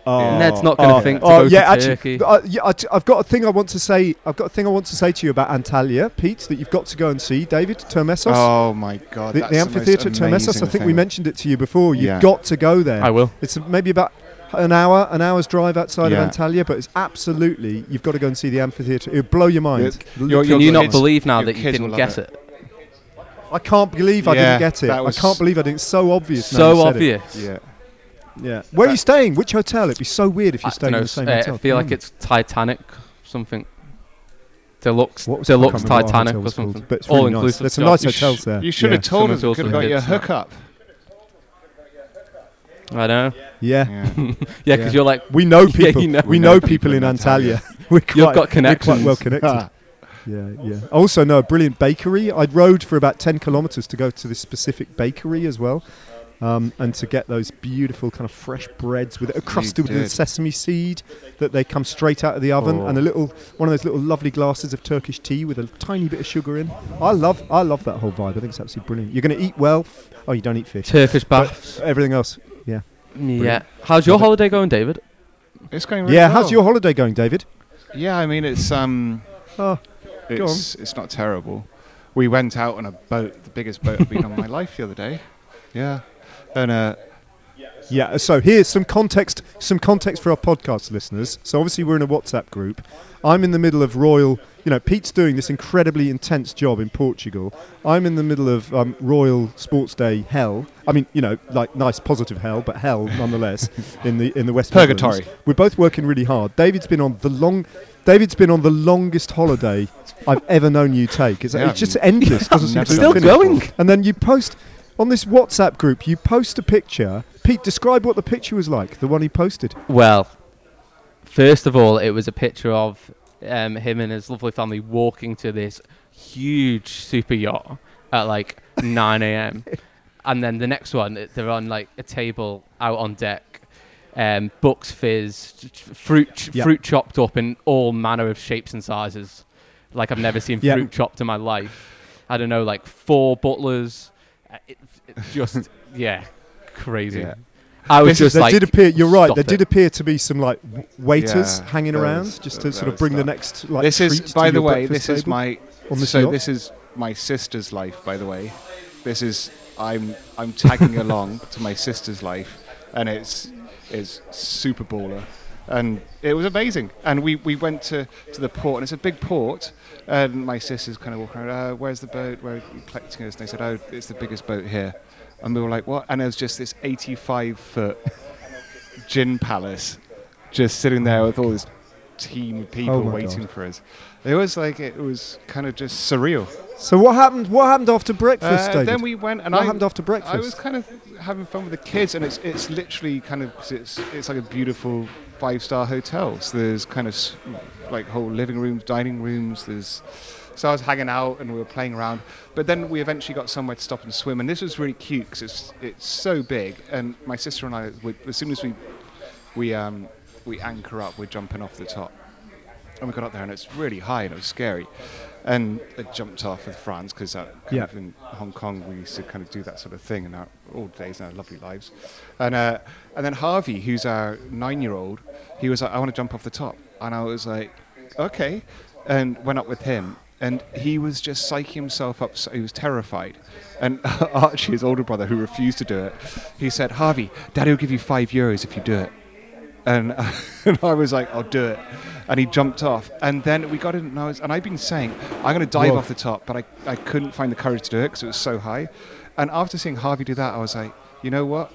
oh, Ned's not gonna oh, think to oh, go to yeah, Turkey. actually, uh, yeah, I, have got a thing I want to say. I've got a thing I want to say to you about Antalya, Pete, that you've got to go and see. David Termessos, Oh my God! the, the amphitheatre at Termessos. I amazing think we mentioned it to you before. You've Yeah. got to go there. I will. It's maybe about an hour, an hour's drive outside Yeah. of Antalya, but it's absolutely you've got to go and see the amphitheatre. It'll blow your mind. Your- Look your- Can your you not kids- believe now that you didn't get love it? I can't believe I didn't get it. I can't believe I didn't. It's so obvious. now So said it. obvious. Yeah. Yeah. Where are you staying? Which hotel? It'd be so weird if you're staying dunno, in the same uh, hotel. I feel like it's Titanic something. Deluxe, What was- deluxe remember what our Titanic or was called, something. but it's All nice. inclusive. There's some nice You sh- hotels there. You should Yeah. have told us. hotels Could have got you a hits. hookup. I know. Yeah. (laughs) Yeah. Yeah, because Yeah. you're like We know (laughs) Yeah, people. you know. We know people in Antalya. (laughs) we're quite, You've got we're quite connections. well connected. yeah, yeah. I also know a brilliant bakery. I rode for about 10 kilometres to go to this specific bakery as well. Um, and to get those beautiful kind of fresh breads with it crusted with the sesame seed that they come straight out of the oven Oh. and a little one of those little lovely glasses of Turkish tea with a tiny bit of sugar in. I love I love that whole vibe. I think it's absolutely brilliant. You're going to eat well. F- Oh, you don't eat fish. Turkish But baths. everything else. Yeah. Yeah. How's your holiday going, David? It's going. Really Yeah, well. how's your holiday going, David? Yeah, I mean it's um, Oh, Go it's it's not terrible. We went out on a boat, the biggest boat I've been on in my (laughs) life the other day. Yeah, and uh, Yeah, so here's some context some context for our podcast listeners. So obviously we're in a WhatsApp group. I'm in the middle of Royal, you know, Pete's doing this incredibly intense job in Portugal. I'm in the middle of um, Royal Sports Day hell. I mean, you know, like nice positive hell, but hell nonetheless (laughs) in the in the West Midlands. Purgatory. We're both working really hard. David's been on the long David's been on the longest holiday I've ever known you take. It's, Yeah, it's just endless. (laughs) Doesn't seem to Still finish. going. And then you post on this WhatsApp group. You post a picture. Pete, describe what the picture was like. The one he posted. Well, first of all, it was a picture of um, him and his lovely family walking to this huge super yacht at like (laughs) 9 a.m. and then the next one, they're on like a table out on deck. Um, Bucks fizz, fruit, ch- Yeah. fruit chopped up in all manner of shapes and sizes, like I've never seen Yeah. fruit chopped in my life. I don't know, like four butlers, uh, just yeah, crazy. Yeah. I was This just there like, did appear. You're right. There it. did appear to be some like w- waiters Yeah, hanging there around just to sort of bring the next like. this is, treat to by the way, this is my. on this so yacht. this is my sister's life. By the way, this is I'm I'm tagging (laughs) along to my sister's life, and it's it's super baller, and it was amazing. And we, we went to, to the port, and it's a big port. And my sister's kind of walking around. Uh, Where's the boat? Where are you collecting us? And they said, Oh, it's the biggest boat here. And we were like, What? And there was just this 85 foot gin palace, just sitting there with all this team of people Oh waiting God. for us. It was like it was kind of just surreal. So what happened? What happened after breakfast, Uh, then we went and what I, happened after breakfast. I was kind of having fun with the kids, and it's it's literally kind of 'cause it's it's like a beautiful five star hotels. There's kind of like whole living rooms, dining rooms. There's so I was hanging out and we were playing around, but then we eventually got somewhere to stop and swim, and this was really cute because it's it's so big. And my sister and I, would, as soon as we we um we anchor up, we're jumping off the top. And we got up there, and it's really high, and it was scary. And I jumped off with Franz because uh, Yeah. in Hong Kong we used to kind of do that sort of thing in our old days in our lovely lives. And uh, and then Harvey, who's our nine-year-old, he was like, "I want to jump off the top," and I was like, "Okay," and went up with him. and he was just psyching himself up. So he was terrified. And (laughs) Archie, his older brother, who refused to do it, he said, "Harvey, Daddy will give you five euros if you do it." And, (laughs) and I was like, "I'll do it." And he jumped off, and then we got in, and I was, and I'd been saying, "I'm going to dive Whoa. off the top," but I, I couldn't find the courage to do it because it was so high. And after seeing Harvey do that, I was like, "You know what?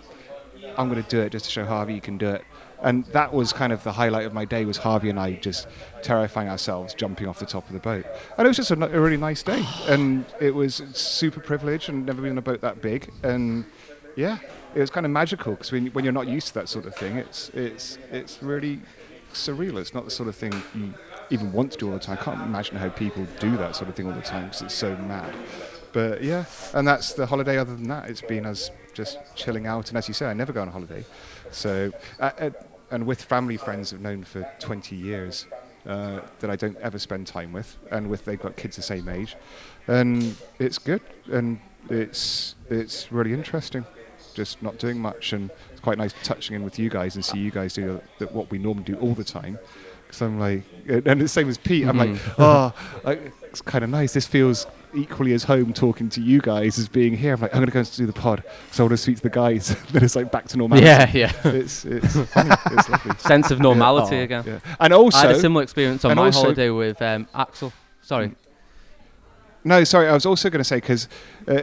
I'm going to do it just to show Harvey you can do it." And that was kind of the highlight of my day was Harvey and I just terrifying ourselves, jumping off the top of the boat. And it was just a really nice day. And it was super privileged and never been on a boat that big. And yeah, it was kind of magical because when, when you're not used to that sort of thing, it's, it's, it's really surreal. It's not the sort of thing you even want to do all the time. I can't imagine how people do that sort of thing all the time because it's so mad. But yeah, and that's the holiday. Other than that, it's been us just chilling out. And as you say, I never go on holiday. So, uh, uh, and with family friends I've known for 20 years uh, that I don't ever spend time with, and with they've got kids the same age, and it's good, and it's it's really interesting. Just not doing much, and it's quite nice touching in with you guys and see you guys do the, what we normally do all the time. Because I'm like, and the same as Pete. I'm like, oh, like, it's kind of nice. This feels equally as home talking to you guys as being here. I'm like, I'm going to go and do the pod, so I want to speak to the guys. (laughs) then it's like back to normality. Yeah, yeah. it's it's funny. It's (laughs) lovely. Sense of normality Yeah. again. Yeah. And also, I had a similar experience on my holiday with um, Axel. Sorry. no, sorry, I was also going to say because uh,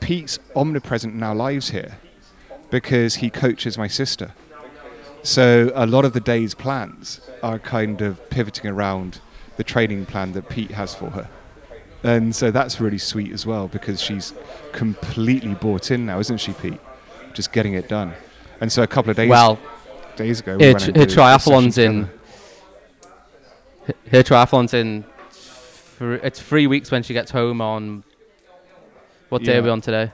Pete's omnipresent in our lives here because he coaches my sister. So a lot of the day's plans are kind of pivoting around the training plan that Pete has for her. And so that's really sweet as well because she's completely bought in now, isn't she, Pete? Just getting it done. And so a couple of days Well, days ago, we her, went tr- her triathlon's in. Her triathlon's in. It's three weeks when she gets home on. What day are we on today?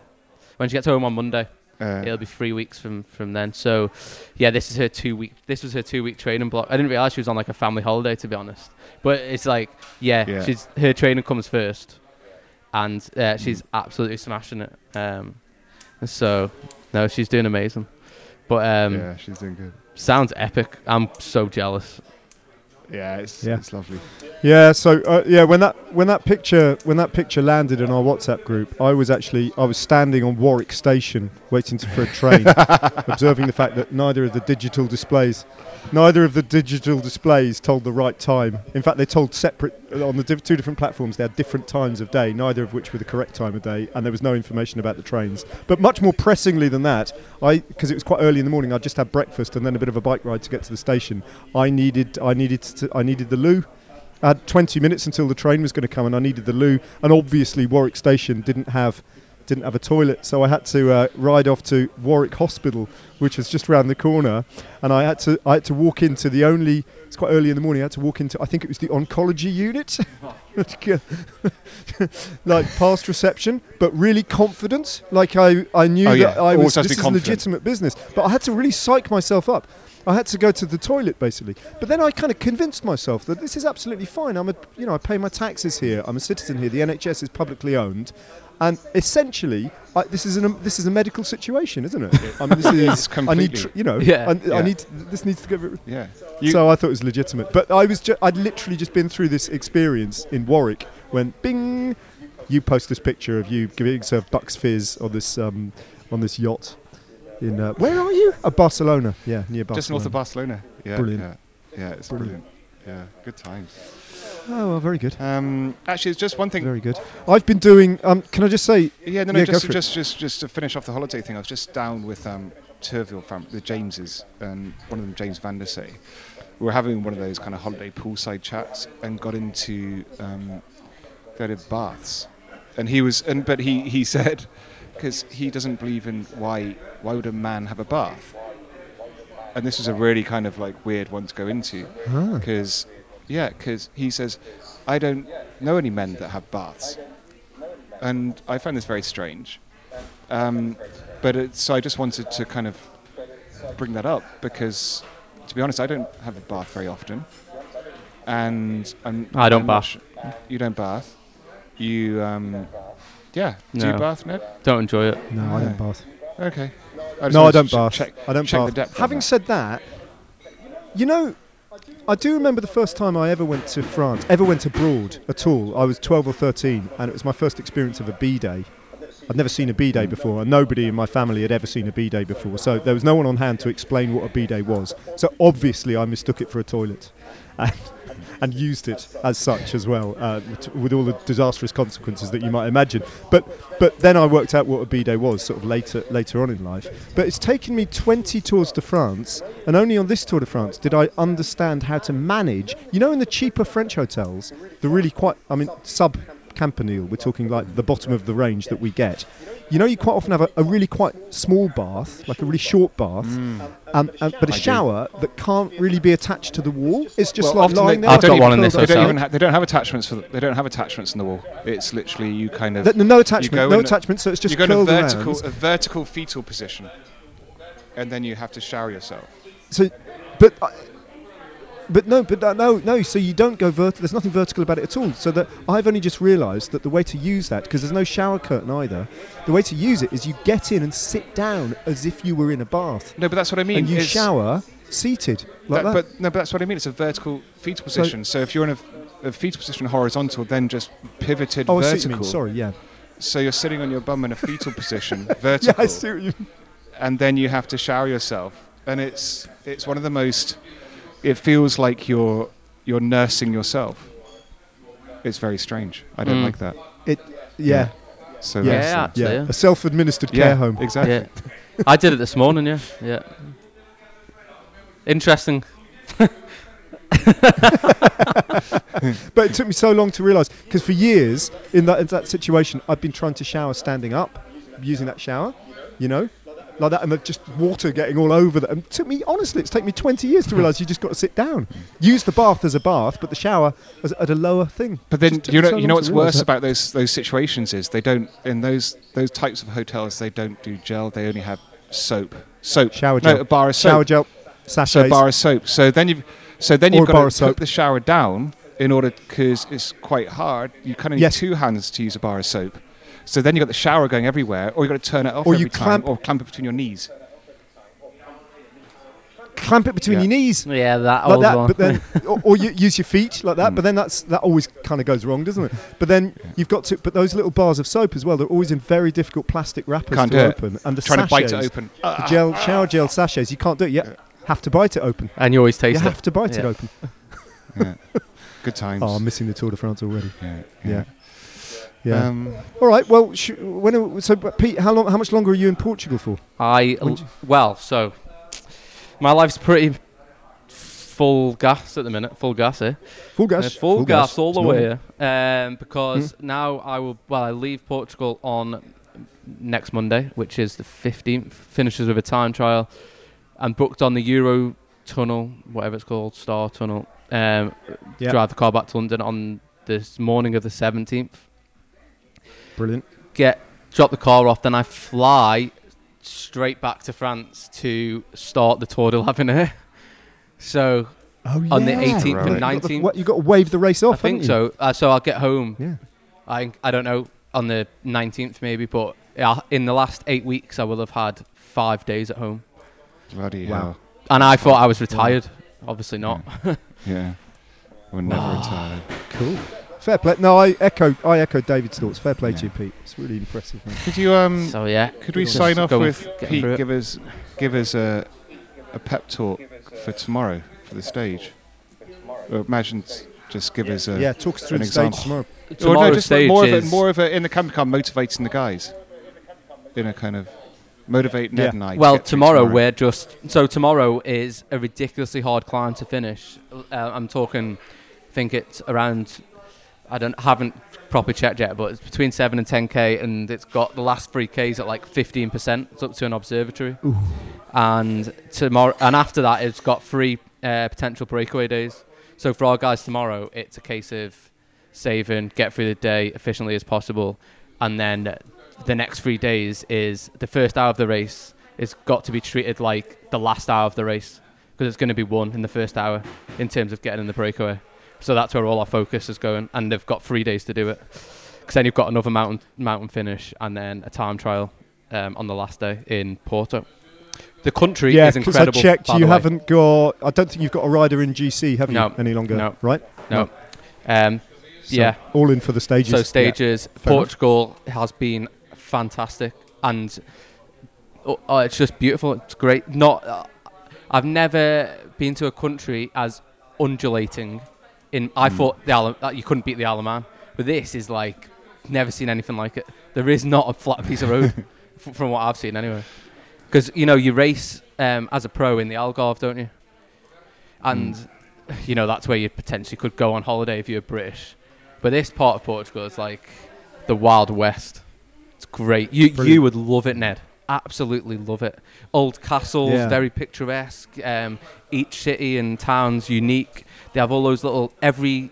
When she gets home on Monday, Uh, it'll be three weeks from from then. So, yeah, this is her two week. This was her two week training block. I didn't realize she was on like a family holiday, to be honest. But it's like, yeah, Yeah. she's her training comes first, and Mm. uh, she's absolutely smashing it. Um, so, no, she's doing amazing. But um, yeah, she's doing good. sounds epic. I'm so jealous. Yeah, it's, Yeah. it's lovely. Yeah, so uh, yeah, when that when that picture when that picture landed in our WhatsApp group, I was actually I was standing on Warwick Station waiting to, for a train, (laughs) observing the fact that neither of the digital displays, neither of the digital displays told the right time. In fact, they told separate on the two different platforms. They had different times of day, neither of which were the correct time of day, and there was no information about the trains. But much more pressingly than that, I because it was quite early in the morning, I just had breakfast and then a bit of a bike ride to get to the station. I needed I needed to, I needed the loo. I had 20 minutes until the train was going to come, and I needed the loo. And obviously, Warwick Station didn't have didn't have a toilet, so I had to uh, ride off to Warwick Hospital, which was just round the corner. And I had to I had to walk into the only. It's quite early in the morning. I had to walk into. I think it was the oncology unit, (laughs) like past reception, but really confident. Like I I knew Oh, yeah. that I was. This is confident. legitimate business, but I had to really psych myself up. I had to go to the toilet basically. But then I kind of convinced myself that this is absolutely fine. I'm a, you know, I pay my taxes here. I'm a citizen here. The NHS is publicly owned, and essentially, I, this is an, this is a medical situation, isn't it? I mean, this (laughs) It's is, I completely. need, tr- you know, Yeah. I, Yeah. I need this needs to go. Yeah. You, so I thought it was legitimate. But I was, ju- I'd literally just been through this experience in Warwick when, bing, you post this picture of you giving yourself Bucks Fizz on this um, on this yacht. In uh, where are you? Uh, Barcelona. Yeah, near Barcelona. just north of Barcelona. Yeah. Brilliant. Yeah. Yeah, it's Brilliant. brilliant. Yeah, good times. Oh, well, very good. Um, actually, it's just one thing. Very good. I've been doing. Um, can I just say? Yeah, no, no, Yeah, just, just, just, just to finish off the holiday thing, I was just down with um, Turville fam- the Jameses, and one of them, James Van der Say. We were having one of those kind of holiday poolside chats and got into um, go to baths, and he was, and but he he (laughs) said because he doesn't believe in why why would a man have a bath, and this was a really kind of like weird one to go into Ah. because yeah because he says i don't know any men that have baths and i found this very strange um, but it, so i just wanted to kind of bring that up because to be honest i don't have a bath very often and I'm, I don't I'm bath. you don't bath you um, yeah do No. you bath ned Don't enjoy it. No, I don't bath. okay I no, I don't to bath. check I don't check bath. the depth Having that. said that, you know, I do remember the first time I ever went to France, ever went abroad at all. I was 12 or 13, and it was my first experience of a bidet. I'd never seen a bidet before, and nobody in my family had ever seen a bidet before. So there was no one on hand to explain what a bidet was. So obviously, I mistook it for a toilet. And, and used it as such as well, uh, t- with all the disastrous consequences that you might imagine. But but then I worked out what a bidet was, sort of later later on in life. But it's taken me 20 tours de France, and only on this Tour de France did I understand how to manage. You know, in the cheaper French hotels, the really quite, I mean, sub Campanile, we're talking like the bottom of the range that we get. You know, you quite often have a, a really quite small bath, like a really short bath, um, and, but a I do. shower that can't really be attached to the wall. It's just Well, like lying they- there. I've they got don't one in this They don't hotel. even ha- they don't have attachments for. The, they don't have attachments in the wall. It's literally you kind of. Th- no you attachment, no attachment. So it's just you go in a vertical, around. a vertical fetal position, and then you have to shower yourself. So, but, uh, but no, but uh, no, no. So you don't go vertical. There's nothing vertical about it at all. So that I've only just realised that the way to use that, because there's no shower curtain either, the way to use it is you get in and sit down as if you were in a bath, No, but that's what I mean. and you It's- shower seated like that- that. But no, but that's what I mean. It's a vertical fetal position. So, if you're in a, a fetal position horizontal, then just pivoted oh, I see what vertical. you mean. Sorry, yeah. So you're sitting on your bum in a fetal (laughs) position, vertical. Yeah, I see what you. and then you have to shower yourself, and it's it's one of the most. It feels like you're you're nursing yourself. It's very strange. I don't Mm. like that. It, Yeah, So yeah, Yeah, that's, uh, actually, yeah. yeah. A self-administered yeah, care home. Exactly. Yeah, I did it this morning. Yeah, yeah. Interesting. (laughs) But it took me so long to realise because for years in that in that situation, I've been trying to shower standing up, using that shower, you know, like that, and the just water getting all over. And it took me honestly, it's taken me 20 years to hmm. realise you just got to sit down, use the bath as a bath, but the shower as, at a lower thing. But then you know so you know what's worse that. about those those situations is they don't in those those types of hotels they don't do gel they only have soap soap Shower no gel, a bar of soap shower gel, so a bar of soap so then you've so then you've got to soap. put the shower down in order because it's quite hard you kind of need Yes. two hands to use a bar of soap so then you've got the shower going everywhere or you've got to turn it off Or every you time clamp- or clamp it between your knees clamp it between Yeah. your knees. Yeah, that like old that, one. but then, (laughs) or, or you use your feet like that. Mm. But then that's that always kind of goes wrong, doesn't it? But then you've got to. But those little bars of soap as well. They're always in very difficult plastic wrappers Can't to do it. and the trying to bite it sachets, open The gel, shower gel sachets. You can't do it. You have to bite it open. and you always You taste have to bite it open. (laughs) yeah. good times Oh, I'm missing the Tour de France already. yeah, Yeah. Yeah. Um, All right. Well, sh- when are- so Pete, how long? How much longer are you in Portugal for? I When l- d- well, so my life's pretty full gas at the minute. Full gas, eh? Full gas. Uh, full, gas, all the way. Um, because now I will. Well, I leave Portugal on next Monday, which is the fifteenth. Finishes with a time trial. I'm booked on the Euro Tunnel, whatever it's called, Star Tunnel. Um, Yeah. Drive the car back to London on this morning of the seventeenth. Brilliant. Get drop the car off, then I fly straight back to France to start the Tour de l'Avenir. (laughs) So Oh yeah. on the 18th Right. and You got the- 19th. what, you got to wave the race off. I think you? so. Uh, so I'll get home. Yeah. I I don't know on the 19th maybe, but in the last eight weeks I will have had five days at home, bloody Wow. hell and I thought I was retired. Obviously not. yeah (laughs) we're never Wow. retired Cool. Fair play. No, I echo. I echo David's thoughts. Fair play Yeah. to you, Pete. It's really impressive. Man. could you um So yeah. Could we Just sign off with Pete? Give us, give us a, a pep talk for tomorrow for the stage. Or imagine just give us a. yeah, talk us through an the stage example. tomorrow. or no, Tomorrow's just stage more of is a, more of a in the company car motivating the guys. In a kind of motivate Ned Yeah. and I. well, get through tomorrow, we're just so tomorrow is a ridiculously hard climb to finish. Uh, I'm talking, I think it's around. I don't haven't properly checked yet, but it's between seven and ten k, and it's got the last three k's at like fifteen percent. It's up to an observatory, and tomorrow and after that, it's got three uh, potential breakaway days. So for our guys tomorrow, it's a case of saving, get through the day efficiently as possible, and then the next three days is the first hour of the race is got to be treated like the last hour of the race because it's going to be won in the first hour in terms of getting in the breakaway. So that's where all our focus is going, and they've got three days to do it. Because then you've got another mountain mountain finish and then a time trial um, on the last day in Porto. The country yeah, is because I checked. You haven't got. I don't think you've got a rider in GC, have you? No, Any longer? no. Right. No. Um, So yeah. All in for the stages. So Yeah. stages, enough. Portugal has been fantastic, and oh, oh, it's just beautiful. It's great. Not, uh, I've never been to a country as undulating. In I Hmm. thought the Isle, that you couldn't beat the Isle of Man, but this is like never seen anything like it. There is not a flat piece of road (laughs) f- from what I've seen anyway. Because you know you race um, as a pro in the Algarve, don't you? And Hmm. you know that's where you potentially could go on holiday if you're British. But this part of Portugal is like the Wild West. It's great. You you would love it, Ned. Absolutely love it. Old castles, Yeah. very picturesque. Um, each city and town's unique. They have all those little every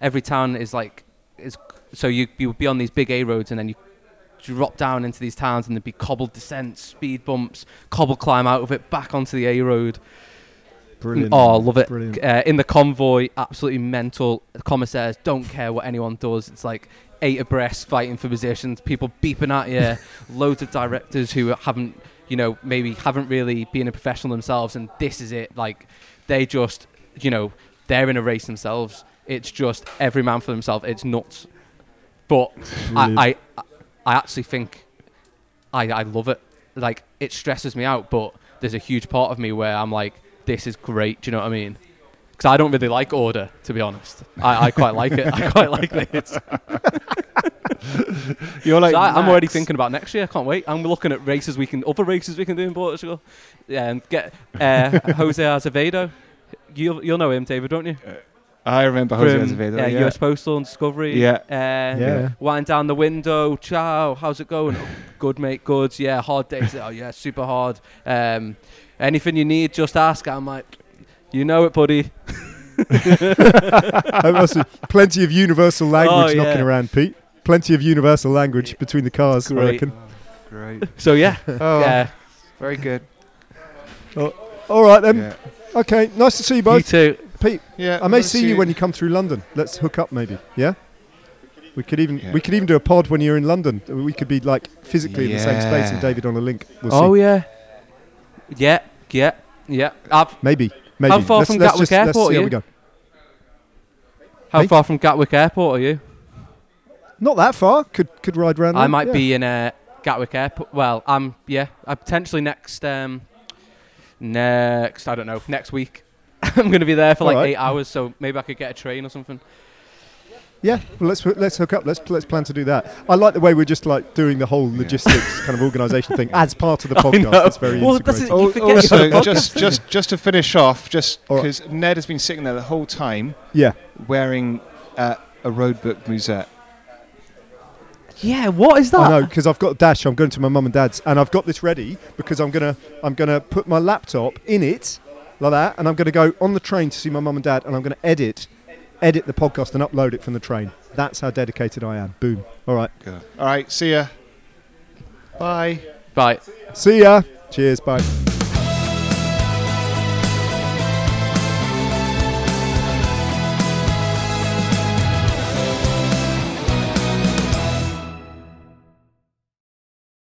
every town is like is so you you would be on these big A roads and then you drop down into these towns and there'd be cobbled descents, speed bumps, cobble climb out of it back onto the A road. Brilliant. Oh, love it. Uh, in the convoy, absolutely mental. The commissaires don't care what anyone does. It's like eight abreast fighting for positions, people beeping at you, (laughs) loads of directors who haven't, you know, maybe haven't really been a professional themselves, and this is it. Like, they just, you know, they're in a race themselves. It's just every man for themselves. It's nuts. But I, I, I actually think I, I love it. Like, it stresses me out, but there's a huge part of me where I'm like, this is great. Do you know what I mean? Because I don't really like order, to be honest. I, I quite like it. I quite like this. (laughs) You're like so I, I'm already Max. thinking about next year. I can't wait. I'm looking at races we can, other races we can do in Portugal. Yeah, and get uh, (laughs) Jose Azevedo. You'll, you'll know him, David, don't you? I remember Jose From Azevedo. uh, yeah. US Postal and Discovery. Yeah. Uh, Yeah. Wind down the window. Ciao. How's it going? "Oh, (laughs) good, mate. Good. Yeah. Hard days. Oh, yeah. Super hard. Um, anything you need, just ask. I'm like, you know it, buddy. (laughs) That must be plenty of universal oh, language Oh, knocking yeah. around, Pete. Plenty of universal language between the cars, I Great. reckon. Great. So yeah. Oh, yeah. very good. Oh, all right then. yeah. Okay, nice to see you You both. too. Pete, Yeah. I may let's see you when you come through London. Let's hook up maybe. Yeah? We could even Yeah. we could even do a pod when you're in London. We could be like physically in the same space and David on a link. We'll oh see. yeah. Yeah. Yeah. Yeah. I've, Maybe. Maybe. How far let's, from let's Gatwick just, Airport are you? go. how Hey? far from Gatwick Airport are you? Not that far. Could could ride round. I there, might yeah. be in uh, Gatwick Airport. Well, I'm yeah. I potentially next um next I don't know next week. (laughs) I'm going to be there for like Alright. eight hours, so maybe I could get a train or something. Yeah, well, let's let's hook up. Let's let's plan to do that. I like the way we're just like doing the whole logistics kind of organisation thing (laughs) as part of the podcast. It's very Well, that's integrated. You forget also, podcast. just just just to finish off, just All right. because Ned has been sitting there the whole time Yeah, wearing uh, a roadbook musette. Yeah, what is that? I know because I've got a dash. I'm going to my mum and dad's, and I've got this ready because I'm gonna I'm gonna put my laptop in it like that, and I'm gonna go on the train to see my mum and dad, and I'm gonna edit edit the podcast and upload it from the train. That's how dedicated I am. Boom. All right. All right, see ya. Bye. Right. See ya. Cheers. Bye.